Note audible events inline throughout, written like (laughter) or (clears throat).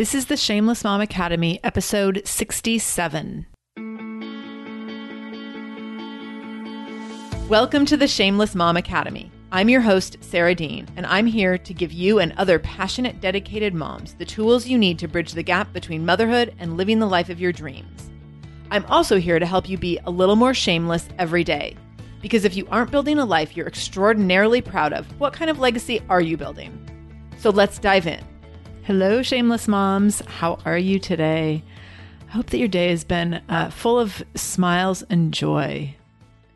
This is the Shameless Mom Academy, episode 67. Welcome to the Shameless Mom Academy. I'm your host, Sarah Dean, and I'm here to give you and other passionate, dedicated moms the tools you need to bridge the gap between motherhood and living the life of your dreams. I'm also here to help you be a little more shameless every day. Because if you aren't building a life you're extraordinarily proud of, what kind of legacy are you building? So let's dive in. Hello, shameless moms. How are you today? I hope that your day has been uh, full of smiles and joy.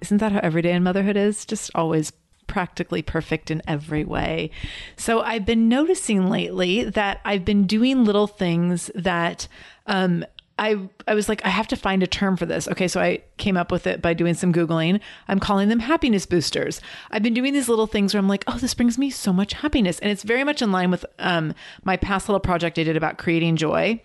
Isn't that how every day in motherhood is? Just always practically perfect in every way. So I've been noticing lately that I've been doing little things that um, I I was like I have to find a term for this. Okay, so I came up with it by doing some googling. I'm calling them happiness boosters. I've been doing these little things where I'm like, "Oh, this brings me so much happiness." And it's very much in line with um my past little project I did about creating joy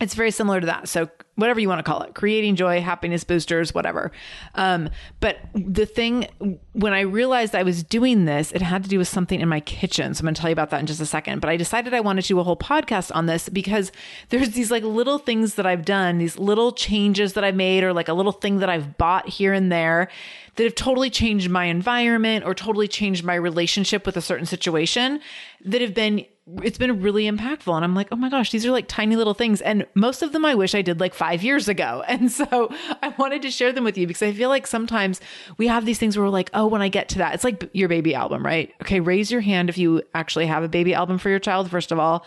it's very similar to that. So whatever you want to call it, creating joy, happiness boosters, whatever. Um, but the thing when I realized I was doing this, it had to do with something in my kitchen. So I'm going to tell you about that in just a second. But I decided I wanted to do a whole podcast on this because there's these like little things that I've done, these little changes that I made, or like a little thing that I've bought here and there that have totally changed my environment or totally changed my relationship with a certain situation that have been it's been really impactful. And i'm like oh my gosh these are like tiny little things. And most of them i wish i did like five years ago. (laughs) And so i wanted to share them with you because i feel like sometimes we have these things where we're like oh when i get to that it's like your baby album right? Okay raise your hand if you actually have a baby album for your child first of all.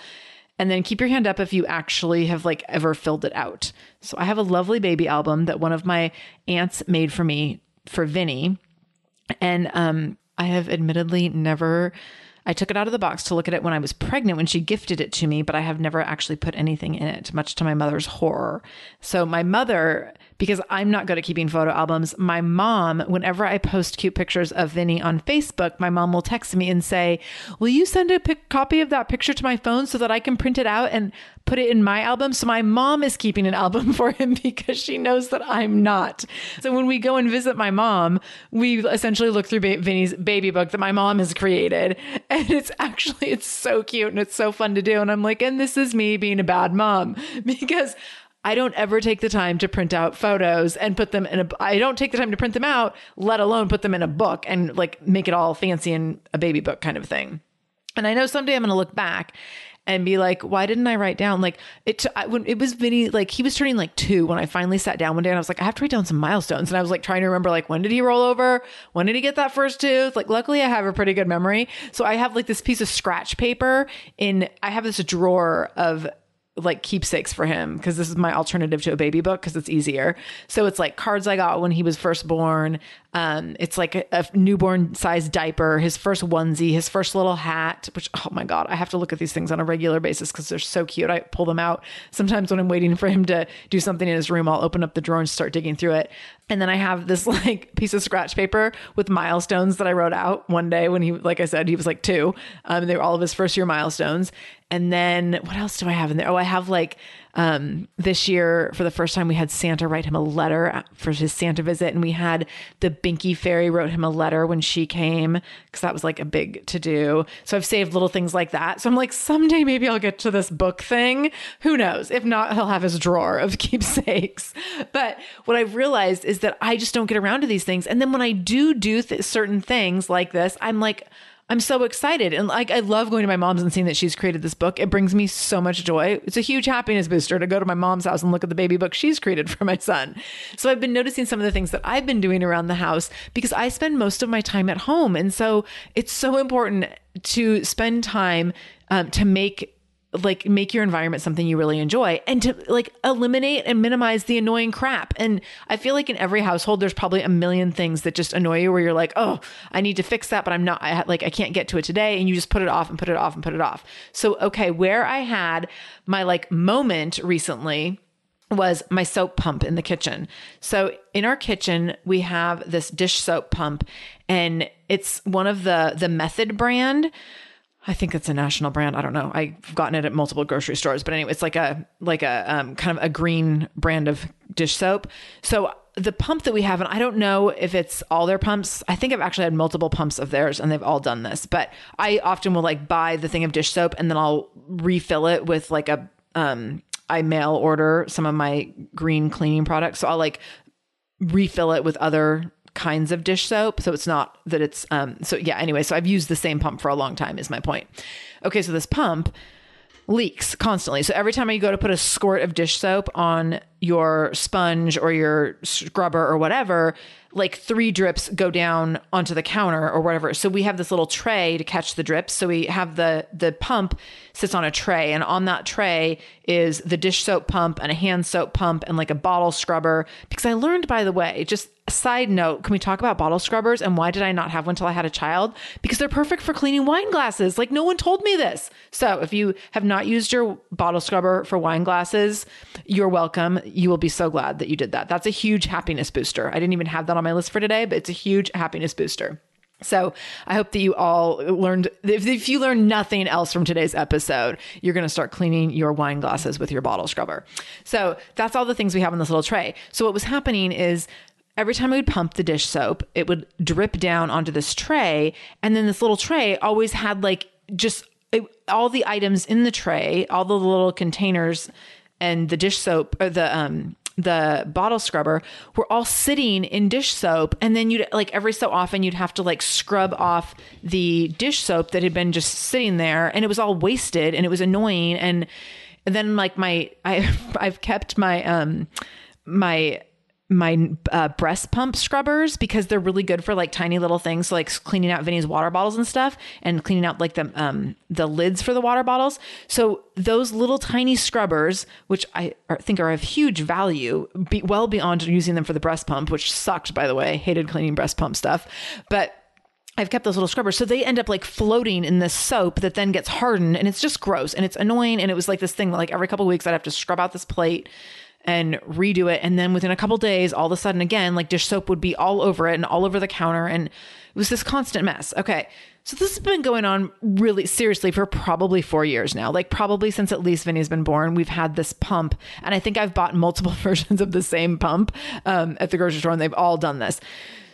And then keep your hand up if you actually have like ever filled it out. So i have a lovely baby album that one of my aunts made for me for vinny. And um i have admittedly never I took it out of the box to look at it when I was pregnant when she gifted it to me, but I have never actually put anything in it, much to my mother's horror. So my mother because I'm not good at keeping photo albums. My mom, whenever I post cute pictures of Vinny on Facebook, my mom will text me and say, Will you send a pic- copy of that picture to my phone so that I can print it out and put it in my album? So my mom is keeping an album (laughs) for him because she knows that I'm not. So when we go and visit my mom, we essentially look through ba- Vinny's baby book that my mom has created. (laughs) And it's actually, it's so cute and it's so fun to do. And I'm like, and this is me being a bad mom (laughs) because I don't ever take the time to print out photos and put them in a I don't take the time to print them out, let alone put them in a book and like make it all fancy in a baby book kind of thing. And I know someday I'm going to look back and be like, why didn't I write down like it? I, when it was Vinny, like he was turning like two when I finally sat down one day and I was like, I have to write down some milestones. And I was like trying to remember like when did he roll over? When did he get that first tooth? Like luckily I have a pretty good memory, so I have like this piece of scratch paper in. I have this drawer of like keepsakes for him because this is my alternative to a baby book because it's easier. So it's like cards I got when he was first born. Um, it's like a, a newborn size diaper, his first onesie, his first little hat, which, oh my God, I have to look at these things on a regular basis because they're so cute. I pull them out. Sometimes when I'm waiting for him to do something in his room, I'll open up the drawer and start digging through it. And then I have this (laughs) like piece of scratch paper with milestones that I wrote out one day when he, like I said, he was like two. Um, they were all of his first year milestones. And then what else do I have in there? Oh, I have like um, this year for the first time we had Santa write him a letter for his Santa visit, and we had the Binky Fairy wrote him a letter when she came because that was like a big to do. So I've saved little things like that. So I'm like, someday maybe I'll get to this book thing. Who knows? If not, he'll have his drawer of (laughs) keepsakes. But what I've realized is that I just don't get around to these things, and then when I do do th- certain things like this, I'm like I'm so excited. And like, I love going to my mom's and seeing that she's created this book. It brings me so much joy. It's a huge happiness booster to go to my mom's house and look at the baby book she's created for my son. So I've been noticing some of the things that I've been doing around the house because I spend most of my time at home. And so it's so important to spend time um, to make like make your environment something you really enjoy and to like eliminate and minimize the annoying crap. And I feel like in every household, there's probably a million things that just annoy you where you're like, oh, I need to fix that, but I'm not, I like, I can't get to it today. And you just put it off and put it off and put it off. So, okay, where I had my like moment recently was my soap pump in the kitchen. So in our kitchen, we have this dish soap pump and it's one of the, the method brand I think it's a national brand. I don't know. I've gotten it at multiple grocery stores, but anyway, it's like a like a um, kind of a green brand of dish soap. So the pump that we have, and I don't know if it's all their pumps. I think I've actually had multiple pumps of theirs, and they've all done this. But I often will like buy the thing of dish soap, and then I'll refill it with like a um, I mail order some of my green cleaning products. So I'll like refill it with other kinds of dish soap. So it's not that it's, um, so yeah, anyway, so I've used the same pump for a long time, is my point. Okay, so this pump leaks constantly. So every time you go to put a squirt of dish soap on your sponge or your scrubber or whatever, like three drips go down onto the counter or whatever. So we have this little tray to catch the drips. So we have the the pump sits on a tray and on that tray is the dish soap pump and a hand soap pump and like a bottle scrubber because I learned by the way, just a side note, can we talk about bottle scrubbers and why did I not have one until I had a child? Because they're perfect for cleaning wine glasses. Like no one told me this. So if you have not used your bottle scrubber for wine glasses, you're welcome. You will be so glad that you did that. That's a huge happiness booster. I didn't even have that on my list for today, but it's a huge happiness booster. So I hope that you all learned, if, if you learn nothing else from today's episode, you're going to start cleaning your wine glasses with your bottle scrubber. So that's all the things we have in this little tray. So what was happening is every time I would pump the dish soap, it would drip down onto this tray. And then this little tray always had like just it, all the items in the tray, all the little containers and the dish soap or the, um, the bottle scrubber were all sitting in dish soap. And then you'd like every so often you'd have to like scrub off the dish soap that had been just sitting there. And it was all wasted and it was annoying. And, and then like my I (laughs) I've kept my um my my uh, breast pump scrubbers because they're really good for like tiny little things, so like cleaning out Vinny's water bottles and stuff, and cleaning out like the um the lids for the water bottles. So those little tiny scrubbers, which I think are of huge value, be well beyond using them for the breast pump, which sucked by the way. Hated cleaning breast pump stuff, but I've kept those little scrubbers. So they end up like floating in this soap that then gets hardened and it's just gross and it's annoying. And it was like this thing like every couple weeks I'd have to scrub out this plate and redo it. And then within a couple days, all of a sudden, again, like dish soap would be all over it and all over the counter. And it was this constant mess. Okay. So this has been going on really seriously for probably four years now. Like probably since at least Vinny's been born, we've had this pump. And I think I've bought multiple (laughs) versions of the same pump um, at the grocery store and they've all done this.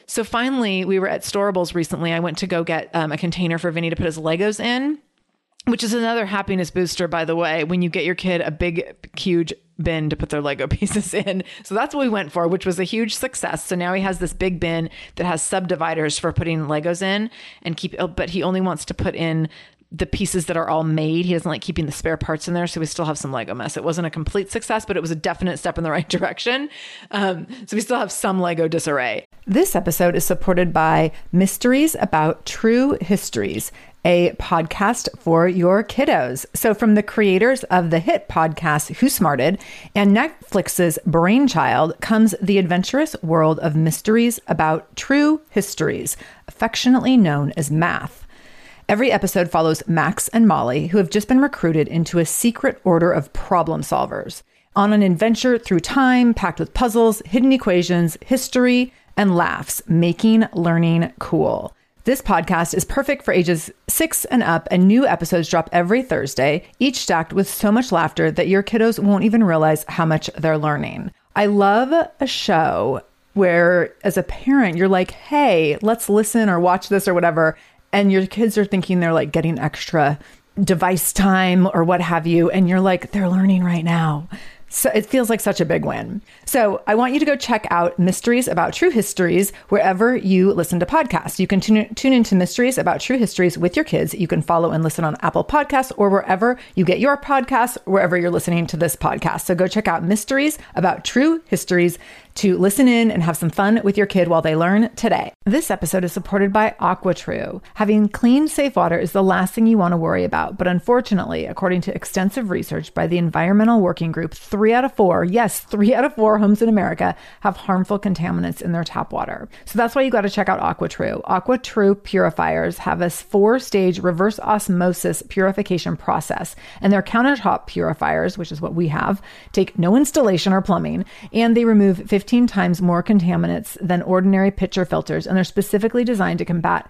So finally, we were at Storables recently. I went to go get um, a container for Vinny to put his Legos in which is another happiness booster, by the way, when you get your kid a big, huge bin to put their Lego (laughs) pieces in. So that's what we went for, which was a huge success. So now he has this big bin that has subdividers for putting Legos in and keep, but he only wants to put in the pieces that are all made. He doesn't like keeping the spare parts in there, so we still have some Lego mess. It wasn't a complete success, but it was a definite step in the right (laughs) direction. Um, so we still have some Lego disarray. This episode is supported by Mysteries About True Histories a podcast for your kiddos. So, from the creators of the hit podcast Who Smarted and Netflix's Brainchild comes the adventurous world of mysteries about true histories, affectionately known as math. Every episode follows Max and Molly, who have just been recruited into a secret order of problem solvers on an adventure through time packed with puzzles, hidden equations, history, and laughs, making learning cool. This podcast is perfect for ages six and up, and new episodes drop every Thursday, each stacked with so much laughter that your kiddos won't even realize how much they're learning. I love a show where, as a parent, you're like, hey, let's listen or watch this or whatever. And your kids are thinking they're like getting extra device time or what have you. And you're like, they're learning right now. So it feels like such a big win. So I want you to go check out Mysteries About True Histories wherever you listen to podcasts. You can tune, tune into Mysteries About True Histories with your kids. You can follow and listen on Apple Podcasts or wherever you get your podcasts, wherever you're listening to this podcast. So go check out Mysteries About True Histories to listen in and have some fun with your kid while they learn today. This episode is supported by AquaTrue. Having clean, safe water is the last thing you want to worry about. But unfortunately, according to extensive research by the Environmental Working Group, three out of four, yes, three out of four homes in America have harmful contaminants in their tap water. So that's why you got to check out AquaTrue. AquaTrue purifiers have a four stage reverse osmosis purification process, and their countertop purifiers, which is what we have, take no installation or plumbing, and they remove 15 times more contaminants than ordinary pitcher filters, and they're specifically designed to combat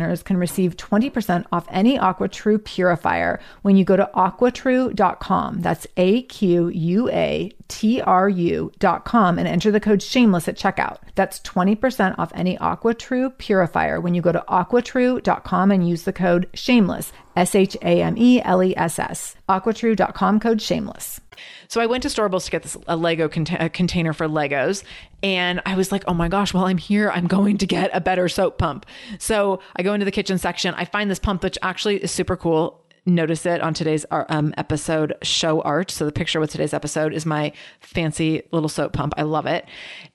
listeners can receive 20% off any AquaTrue purifier when you go to aquatrue.com. That's A Q U A T R U.com and enter the code shameless at checkout. That's 20% off any AquaTrue purifier when you go to aquatrue.com and use the code shameless, S H A M E L E S S. Aquatrue.com code shameless. So I went to Storables to get this a Lego a container for Legos, and I was like, "Oh my gosh! While I'm here, I'm going to get a better soap pump." So I go into the kitchen section. I find this pump, which actually is super cool. Notice it on today's uh, um, episode show art. So the picture with today's episode is my fancy little soap pump. I love it,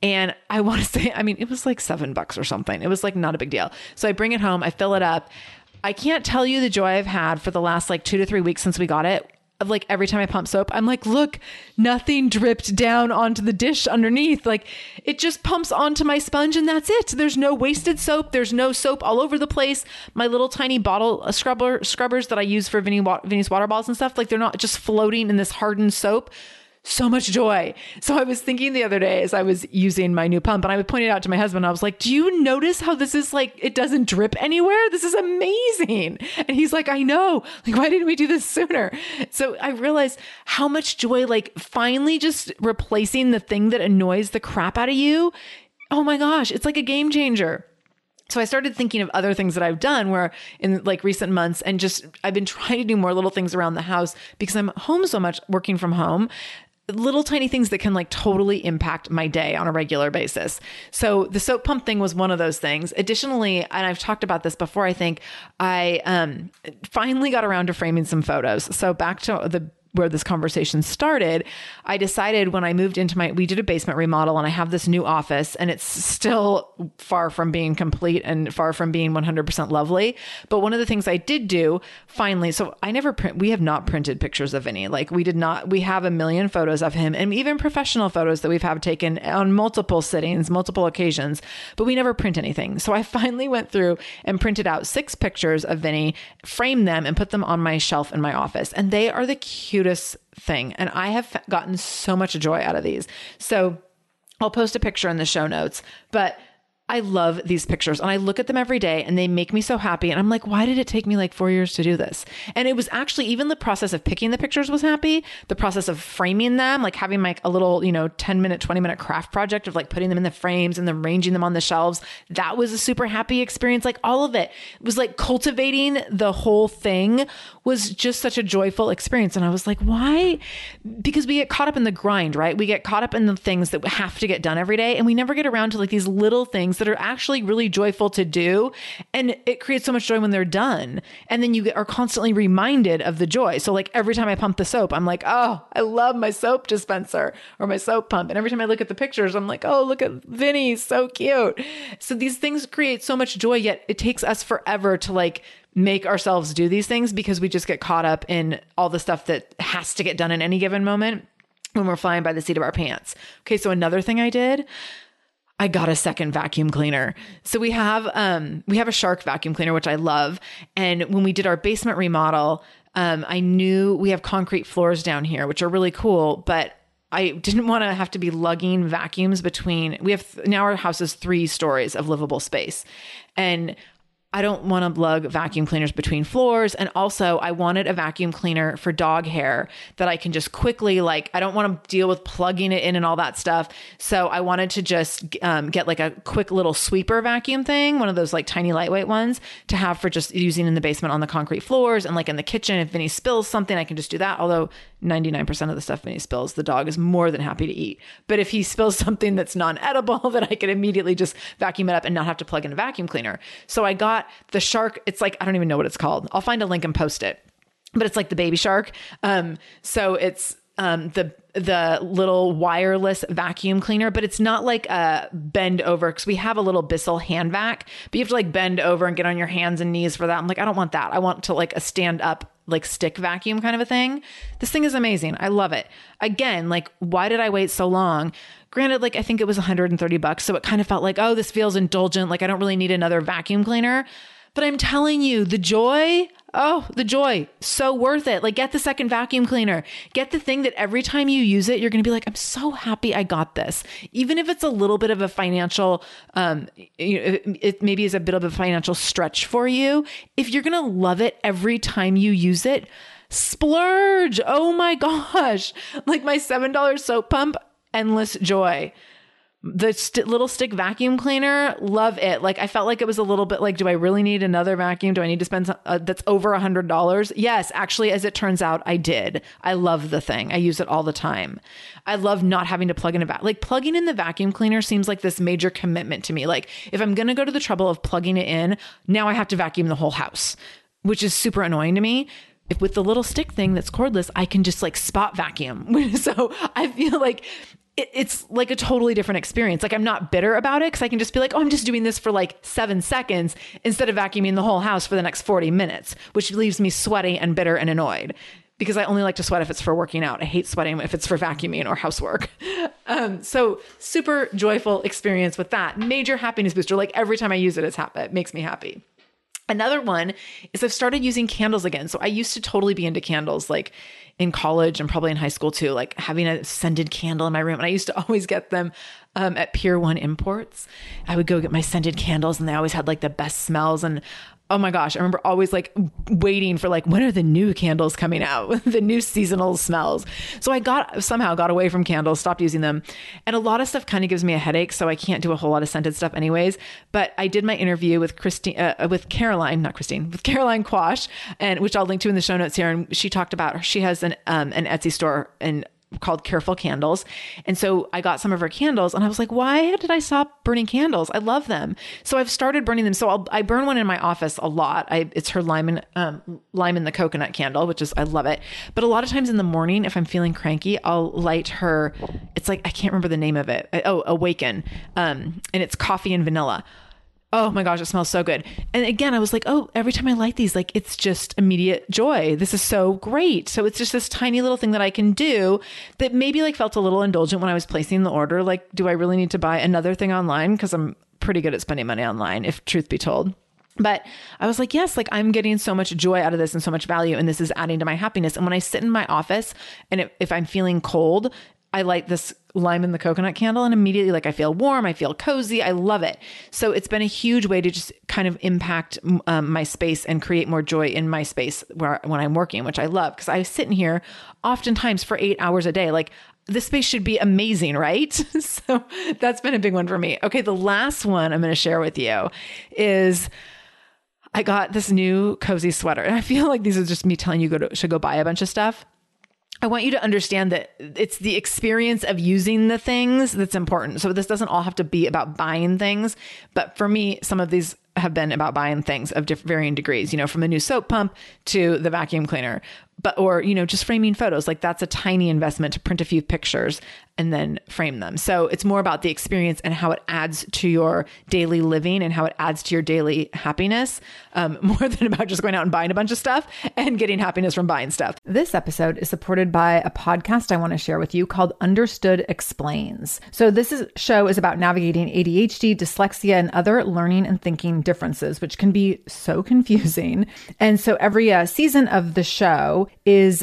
and I want to (laughs) say, I mean, it was like seven bucks or something. It was like not a big deal. So I bring it home. I fill it up. I can't tell you the joy I've had for the last like two to three weeks since we got it of like every time I pump soap, I'm like, look, nothing dripped down onto the dish underneath. Like it just pumps onto my sponge and that's it. There's no wasted soap. There's no soap all over the place. My little tiny bottle uh, scrubber scrubbers that I use for Vinny, Vinny's water balls and stuff, like they're not just floating in this hardened soap so much joy. So I was thinking the other day as I was using my new pump and I would point it out to my husband. I was like, do you notice how this is like, it doesn't drip anywhere? This is amazing. And he's like, I know. Like, why didn't we do this sooner? So I realized how much joy, like finally just replacing the thing that annoys the crap out of you. Oh my gosh, it's like a game changer. So I started thinking of other things that I've done where in like recent months and just I've been trying to do more little things around the house because I'm home so much working from home little tiny things that can like totally impact my day on a regular basis. So the soap pump thing was one of those things. Additionally, and I've talked about this before, I think I um finally got around to framing some photos. So back to the where this conversation started, I decided when I moved into my, we did a basement remodel and I have this new office and it's still far from being complete and far from being 100% lovely. But one of the things I did do finally, so I never print, we have not printed pictures of Vinny. Like we did not, we have a million photos of him and even professional photos that we've have taken on multiple sittings, multiple occasions, but we never print anything. So I (laughs) finally went through and printed out six pictures of Vinny, framed them and put them on my shelf in my office. And they are the cutest thing. And I have gotten so much joy out of these. So I'll post a picture in the show notes, but I love these pictures and I look at them every day and they make me so happy. And I'm like, why did it take me like four years to do this? And it was actually even the process of picking the pictures was happy. The process of framing them, like having like a little, you know, 10 minute, 20 minute craft project of like putting them in the frames and then arranging them on the shelves. That was a super happy experience. Like all of it, it was like cultivating the whole thing was just such a joyful experience. And I was like, why? Because we get caught up in the grind, right? We get caught up in the things that have to get done every day and we never get around to like these little things things that are actually really joyful to do. And it creates so much joy when they're done. And then you are constantly reminded of the joy. So, like every time I pump the soap, I'm like, oh, I love my soap dispenser or my soap pump. And every time I look at the pictures, I'm like, oh, look at Vinny, so cute. So, these things create so much joy, yet it takes us forever to like make ourselves do these things because we just get caught up in all the stuff that has to get done in any given moment when we're flying by the seat of our pants. Okay, so another thing I did I got a second vacuum cleaner. So we have um we have a Shark vacuum cleaner which I love and when we did our basement remodel, um I knew we have concrete floors down here which are really cool, but I didn't want to have to be lugging vacuums between we have now our house is 3 stories of livable space. And I don't want to lug vacuum cleaners between floors. And also, I wanted a vacuum cleaner for dog hair that I can just quickly, like, I don't want to deal with plugging it in and all that stuff. So I wanted to just um, get like a quick little sweeper vacuum thing, one of those like tiny lightweight ones to have for just using in the basement on the concrete floors and like in the kitchen. If Vinny spills something, I can just do that. Although 99% of the stuff Vinny spills, the dog is more than happy to eat. But if he spills (laughs) something that's non edible, (laughs) then I can immediately just vacuum it up and not have to plug in a vacuum cleaner. So I got the shark. It's like, I don't even know what it's called. I'll find a link and post it, but it's like the baby shark. Um, so it's, um, the the little wireless vacuum cleaner, but it's not like a bend over because we have a little Bissell hand vac, but you have to like bend over and get on your hands and knees for that. I'm like, I don't want that. I want to like a stand up like stick vacuum kind of a thing. This thing is amazing. I love it. Again, like why did I wait so long? Granted, like I think it was 130 bucks, so it kind of felt like, oh, this feels indulgent. Like I don't really need another vacuum cleaner. But I'm telling you, the joy, oh, the joy, so worth it. Like, get the second vacuum cleaner. Get the thing that every time you use it, you're going to be like, I'm so happy I got this. Even if it's a little bit of a financial, um, it, it maybe is a bit of a financial stretch for you. If you're going to love it every time you use it, splurge. Oh my (laughs) gosh. Like my $7 soap pump, endless joy the st- little stick vacuum cleaner love it. Like i felt like it was a little bit like do i really need another vacuum? Do i need to spend some, uh, that's over a hundred dollars? Yes actually as it turns out i did. I love the thing. I use it all the time. I love not having to plug in a vac like plugging in the vacuum cleaner seems like this major commitment to me. Like if i'm gonna go to the trouble of plugging it in now i have to vacuum the whole house which is super annoying to me. If with the little stick thing that's cordless, I can just like spot vacuum. (laughs) so I feel like it, it's like a totally different experience. Like I'm not bitter about it because I can just be like, oh, I'm just doing this for like seven seconds instead of vacuuming the whole house for the next 40 minutes, which leaves me sweaty and bitter and annoyed because I only like to sweat if it's for working out. I hate sweating if it's for vacuuming or housework. (laughs) Um, so super joyful experience with that. Major happiness booster. Like every time I use it, it's happy. It makes me happy. Another one is I've started using candles again. So I used to totally be into candles, like in college and probably in high school too, like having a scented candle in my room. And I used to (laughs) always get them um, at Pier One Imports. I would go get my scented candles, and they always had like the best smells. And oh my gosh, I remember always like waiting for like when are the new candles coming out, (laughs) the new seasonal smells. So I got somehow got away from candles, stopped using them, and a lot of stuff kind of gives me a headache, so I can't do a whole lot of scented stuff anyways. But I did my interview with Christine, uh, with Caroline, not Christine, with Caroline Quash, and which I'll link to in the show notes here, and she talked about she has an um, an Etsy store and called Careful Candles. And so I got some of her candles and I was like, why did I stop burning candles? I love them. So I've started burning them. So I'll, I burn one in my office a lot. I, it's her lime and, um, lime the coconut candle, which is, I love it. But a lot of times in the morning, if I'm feeling cranky, I'll light her. It's like, I can't remember the name of it. Oh, Awaken. Um, and it's coffee and vanilla. Oh my gosh, it smells so good. And again, I was like, oh, every time I light these, like it's just immediate joy. This is so great. So it's just this tiny little thing that I can do that maybe like felt a little indulgent when I was placing the order. Like, do I really need to buy another thing online? Because I'm pretty good at spending money online, if truth be told. But I was like, yes, like I'm getting so much joy out of this and so much value, and this is adding to my happiness. And when I sit in my office and if I'm feeling cold, I light this lime in the coconut candle and immediately like I feel warm, I feel cozy, I love it. So it's been a huge way to just kind of impact um, my space and create more joy in my space where when I'm working, which I love because I sit in here oftentimes for 8 hours a day. Like this space should be amazing, right? (laughs) so that's been a big one for me. Okay, the last one I'm going to share with you is I got this new cozy sweater. And I feel like these are just me telling you go to, should go buy a bunch of stuff. I want you to understand that it's the experience of using the things that's important. So this doesn't all have to be about buying things, but for me, some of these have been about buying things of different varying degrees, you know, from the new soap pump to the vacuum cleaner, but, or, you know, just framing photos. Like that's a tiny investment to print a few pictures and then frame them. So it's more about the experience and how it adds to your daily living and how it adds to your daily happiness, um, (laughs) more than about just going out and buying a bunch of stuff and getting happiness from buying stuff. This episode is supported by a podcast I want to share with you called Understood Explains. So this is, show is about navigating ADHD, dyslexia, and other learning and thinking differences, which can be so (laughs) confusing. And so every uh, season of the show is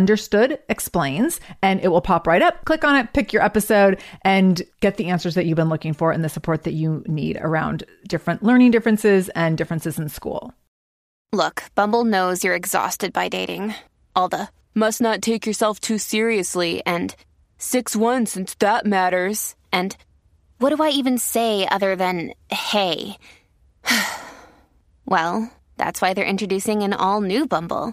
Understood Explains, and it will pop right up. Click on it, pick your episode, and get the answers that you've been looking for and the support that you need around different learning differences and differences in school. Look, Bumble knows you're exhausted by dating. All the must not take yourself too seriously and 6 1 since that matters. And what do I even say other than hey? (sighs) well, that's why they're introducing an all new Bumble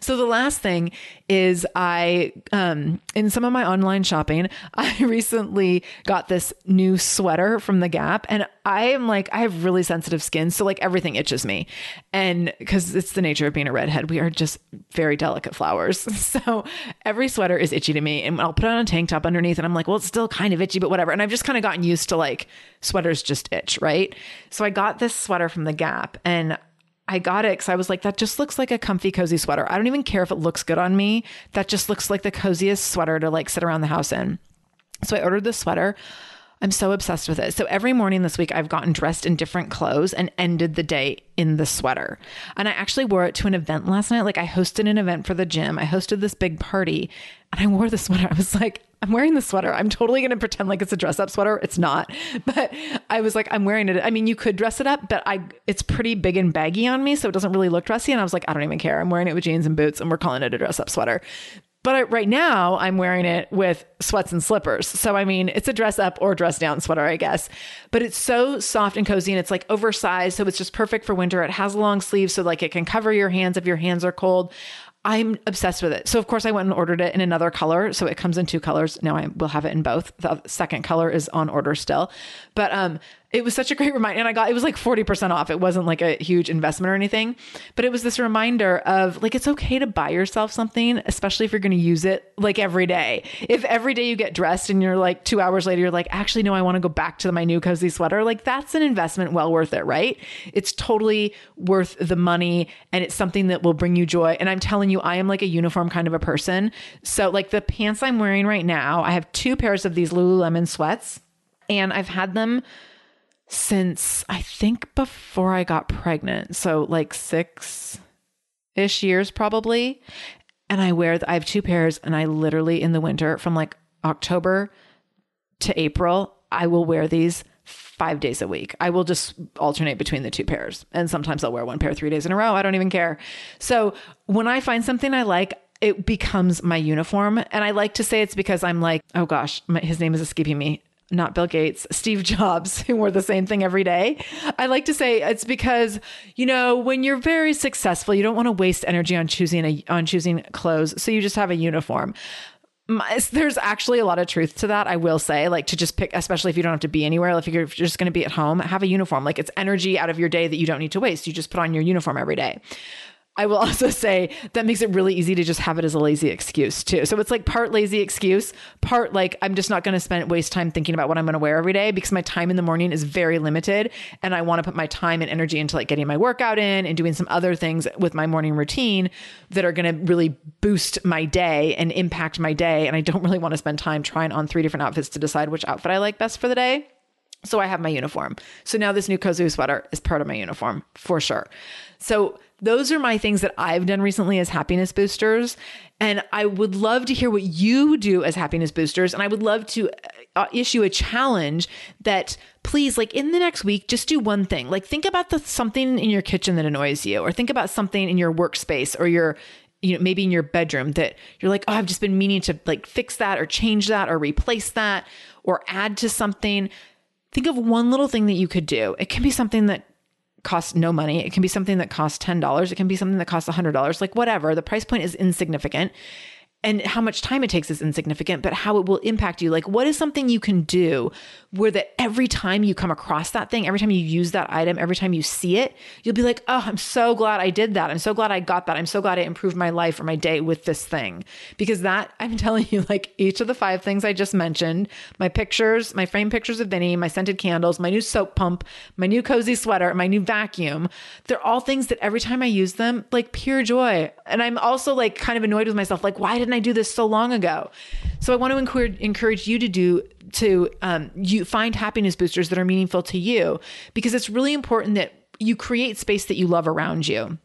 So the last thing is I um in some of my online shopping, (laughs) I recently got this new sweater from the Gap and I am like I have really sensitive skin, so like everything itches me. And cuz it's the nature of being a redhead, we are just very delicate flowers. (laughs) So every sweater is itchy to me and I'll put on a tank top underneath and I'm like, well, it's still kind of itchy, but whatever. And I've just kind of gotten used to like sweaters just itch, right? So I got this sweater from the Gap and I got it because I was like, that just looks like a comfy, cozy sweater. I don't even care if it looks good on me. That just looks like the coziest sweater to like sit around the house in. So I ordered this sweater. I'm so obsessed with it. So every morning this week, I've gotten dressed in different clothes and ended the day in the sweater. And I actually wore it to an event last night. Like I hosted an event for the gym, I hosted this big party and I wore the sweater. I was like, I'm wearing the sweater. I'm totally going to pretend like it's a dress up sweater. It's not. (laughs) But I was like, I'm wearing it. I mean, you could dress it up, but I it's pretty big and baggy on me, so it doesn't really look dressy. And I was like, I don't even care. I'm wearing it with jeans and boots and we're calling it a dress up sweater. But right now, I'm wearing it with sweats and slippers. So, I mean, it's a dress up or dress down sweater, I guess. But it's so soft and cozy and it's like oversized. So, it's just perfect for winter. It has long sleeves so, like, it can cover your hands if your hands are cold. I'm obsessed with it. So, of course, I went and ordered it in another color. So, it comes in two colors. Now I will have it in both. The second color is on order still. But, um, it was such a great reminder. And I got, it was like 40% off. It wasn't like a huge investment or anything, but it was this reminder of like, it's okay to buy yourself something, especially if you're going to use it like every day. If every day you get dressed and you're like two hours later, you're like, actually, no, I want to go back to my new cozy sweater. Like that's an investment well worth it, right? It's totally worth the money and it's something that will bring you joy. And I'm telling you, I am like a uniform kind of a person. So like the pants I'm wearing right now, I have two pairs of these Lululemon sweats and I've had them since I think before I got pregnant. So like six ish years probably. And I wear, I have two pairs and I literally in the winter from like October to April, I will wear these five days a week. I will just alternate between the two pairs. And sometimes I'll wear one pair three days in a row. I don't even care. So when I find something I like, it becomes my uniform. And I like to say it's because I'm like, oh gosh, my, his name is escaping me not Bill Gates, Steve (laughs) Jobs, who wore the same thing every day. I like to say it's because, you know, when you're very successful, you don't want to waste energy on choosing a, on choosing clothes. So you just have a uniform. My, there's actually a lot of truth to that. I will say, like to just pick, especially if you don't have to be anywhere. If you're just going to be at home, have a uniform. Like it's energy out of your day that you don't need to waste. You just put on your uniform every day. I will (laughs) also say that makes it really easy to just have it as a lazy excuse too. So it's like part lazy excuse, part like I'm just not going to spend waste time thinking about what I'm going to wear every day because my time in the morning is very limited and I want to put my time and energy into like getting my workout in and doing some other things with my morning routine that are going to really boost my day and impact my day and I don't really want to spend time trying on three different outfits to decide which outfit I like best for the day. So I have my uniform. So now this new Kozu sweater is part of my uniform for sure. So those are my things that I've done recently as happiness boosters. And I would love to hear what you do as happiness boosters. And I would love to uh, issue a challenge that please, like in the next week, just do one thing. Like think about the something in your kitchen that annoys you, or think about something in your workspace or your you know maybe in your bedroom that you're like oh i've just been meaning to like fix that or change that or replace that or add to something think of one little thing that you could do it can be something that costs no money. It can be something that costs $10. It can be something that costs $100, like whatever. The price point is insignificant and how much time it takes is insignificant, but how it will impact you. Like, what is something you can do where that every time you come across that thing, every time you use that item, every time you see it, you'll be like, oh, I'm so glad I did that. I'm so glad I got that. I'm so glad I improved my life or my day with this thing. Because that, (laughs) I'm telling you, like each of the five things I just mentioned my pictures, my frame pictures of Vinny, my scented candles, my new soap pump, my new cozy sweater, my new vacuum, they're all things that every time I use them, like pure joy. And I'm also like kind of annoyed with myself, like, why didn't didn't I do this so long ago? So I want to encourage you to do to um, you find happiness boosters that are meaningful to you because it's really important that you create space that you love around you.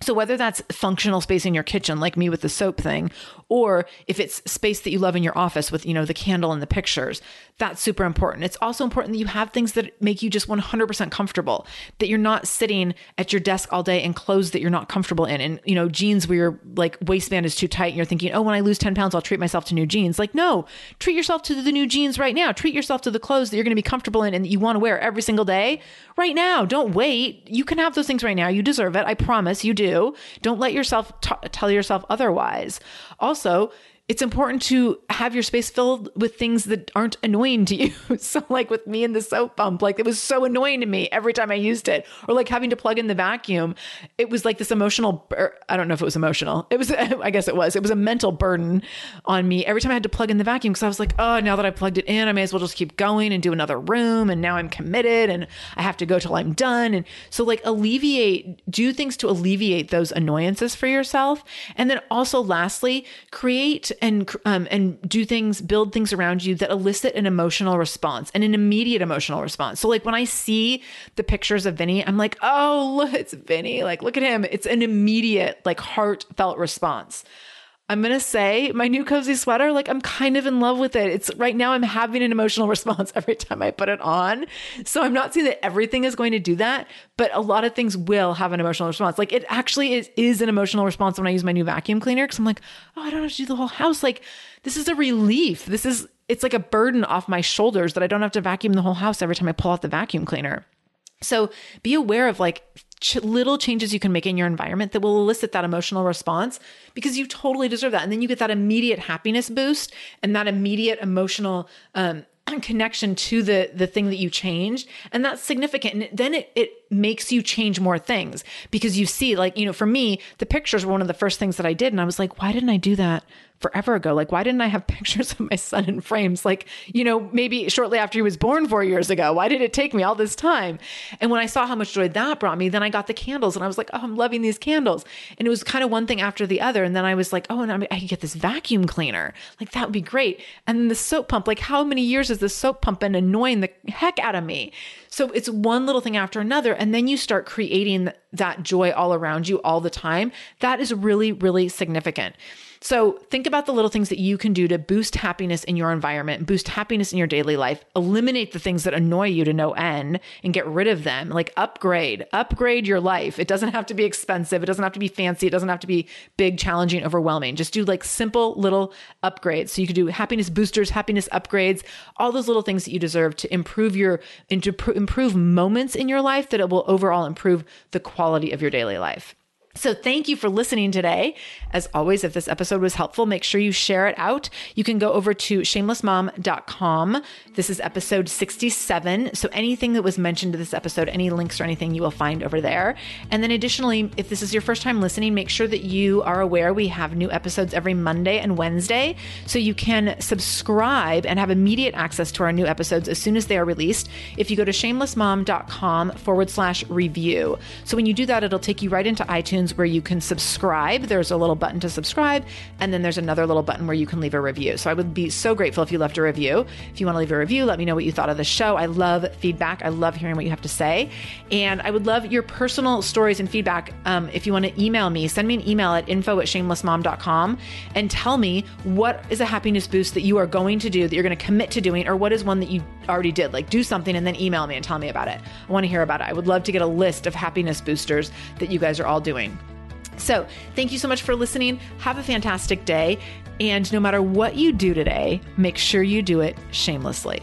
So whether that's functional space in your kitchen, like me with the soap thing, or if it's space that you love in your office with, you know, the candle and the pictures, that's super important. It's also important that you have things that make you just 100% comfortable, that you're not sitting at your desk all day in clothes that you're not comfortable in and, you know, jeans where your like waistband is too tight and you're thinking, oh, when I lose 10 pounds, I'll treat myself to new jeans. Like, no, treat yourself to the new jeans right now. Treat yourself to the clothes that you're going to be comfortable in and that you want to wear every single day right now. Don't wait. You can have those things right now. You deserve it. I promise you do. Don't let yourself t- tell yourself otherwise. Also, it's important to have your space filled with things that aren't annoying to you. (laughs) so, like with me and the soap pump, like it was so annoying to me every time I used it, or like having to plug in the vacuum. It was like this emotional, bur- I don't know if it was emotional. It was, (laughs) I guess it was, it was a mental burden on me every time I had to plug in the vacuum because I was like, oh, now that I plugged it in, I may as well just keep going and do another room. And now I'm committed and I have to go till I'm done. And so, like, alleviate, do things to alleviate those annoyances for yourself. And then also, lastly, create and um, and do things, build things around you that elicit an emotional response and an immediate emotional response. So like when I see the pictures of Vinny, I'm like, oh, look, it's Vinny. Like, look at him. It's an immediate, like heartfelt response. I'm going to say my new cozy sweater, like I'm kind of in love with it. It's right now I'm having an emotional (laughs) response every time I put it on. So I'm not saying that everything is going to do that, but a lot of things will have an emotional response. Like it actually is, is an emotional response when I use my new vacuum cleaner. Cause I'm like, oh, I don't have to do the whole house. Like this is a relief. This is, it's like a burden off my shoulders that I don't have to vacuum the whole house every time I pull out the vacuum cleaner. So be aware of like ch- little changes you can make in your environment that will elicit that emotional response because you totally deserve that. And then you get that immediate happiness boost and that immediate emotional um, (clears throat) connection to the the thing that you changed and that's significant. And then it, it makes you change more things because you see like you know for me the pictures were one of the first things that i did. And i was like why didn't i do that forever ago. Like, why didn't I have (laughs) pictures of my son in frames? Like, you know, maybe shortly after he was born four years ago. Why did it take me all this time? And when I saw how much joy that brought me, then I got the candles and I was like, oh, I'm loving these candles. And it was kind of one thing after the other. And then I was like, oh, and I can get this vacuum cleaner. Like, that would be great. And then the soap pump, like, how many years has the soap pump been annoying the heck out of me? So it's one little thing after another. And then you start creating that joy all around you all the time. That is really, really significant. So think about the little things that you can do to boost happiness in your environment, boost happiness in your daily life, eliminate the things that annoy you to no end and get rid of them. Like upgrade, upgrade your life. It doesn't have to be expensive. It doesn't have to be fancy. It doesn't have to be big, challenging, overwhelming. Just do like simple little upgrades. So you could do happiness boosters, happiness upgrades, all those little things that you deserve to improve your, and to pr- improve moments in your life that it will overall improve the quality of your daily life. So, thank you for listening today. As always, if this episode was helpful, make sure you share it out. You can go over to shamelessmom.com. This is episode 67. So, anything that was mentioned to this episode, any links or anything, you will find over there. And then, additionally, if this is your first time listening, make sure that you are aware we have new episodes every Monday and Wednesday. So, you can subscribe and have immediate access to our new episodes as soon as they are released. If you go to shamelessmom.com forward slash review. So, when you do that, it'll take you right into iTunes iTunes where you can subscribe. There's a little button to subscribe, and then there's another little button where you can leave a review. So I would be so grateful if you left a review. If you want to leave a review, let me know what you thought of the show. I love feedback. I love hearing what you have to say. And I would love your personal stories and feedback. Um, if you want to email me, send me an email at info at shamelessmom.com and tell me what is a happiness boost that you are going to do, that you're going to commit to doing, or what is one that you already did. Like do something and then email me and tell me about it. I want to hear about it. I would love to get a list of happiness boosters that you guys are all doing. So, thank you so much for listening. Have a fantastic day. And no matter what you do today, make sure you do it shamelessly.